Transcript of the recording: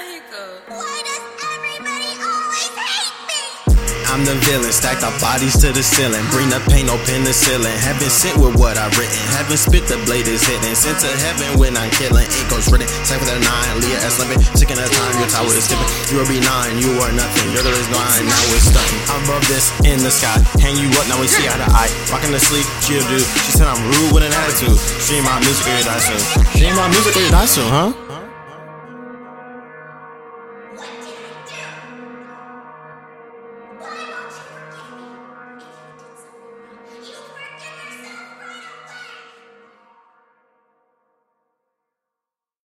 nigga. Why does everybody always hate me? I'm the villain, stack the bodies to the ceiling. Bring the pain, no penicillin. Heaven sent with what I've written. Heaven spit, the blade is hitting. Sent to heaven when I'm killing. Ink goes written. Sack with a nine, Leah S. Limping. Sick in the time, your tower is skipping. You will be nine, you are nothing. Your girl is nine, now it's stunting. I'm above this in the sky. Hang you up, now we see eye to eye. Rocking to sleep, geodude. She said I'm rude with an attitude. Stream my music or you die soon. Stream my music or you die soon, huh? What?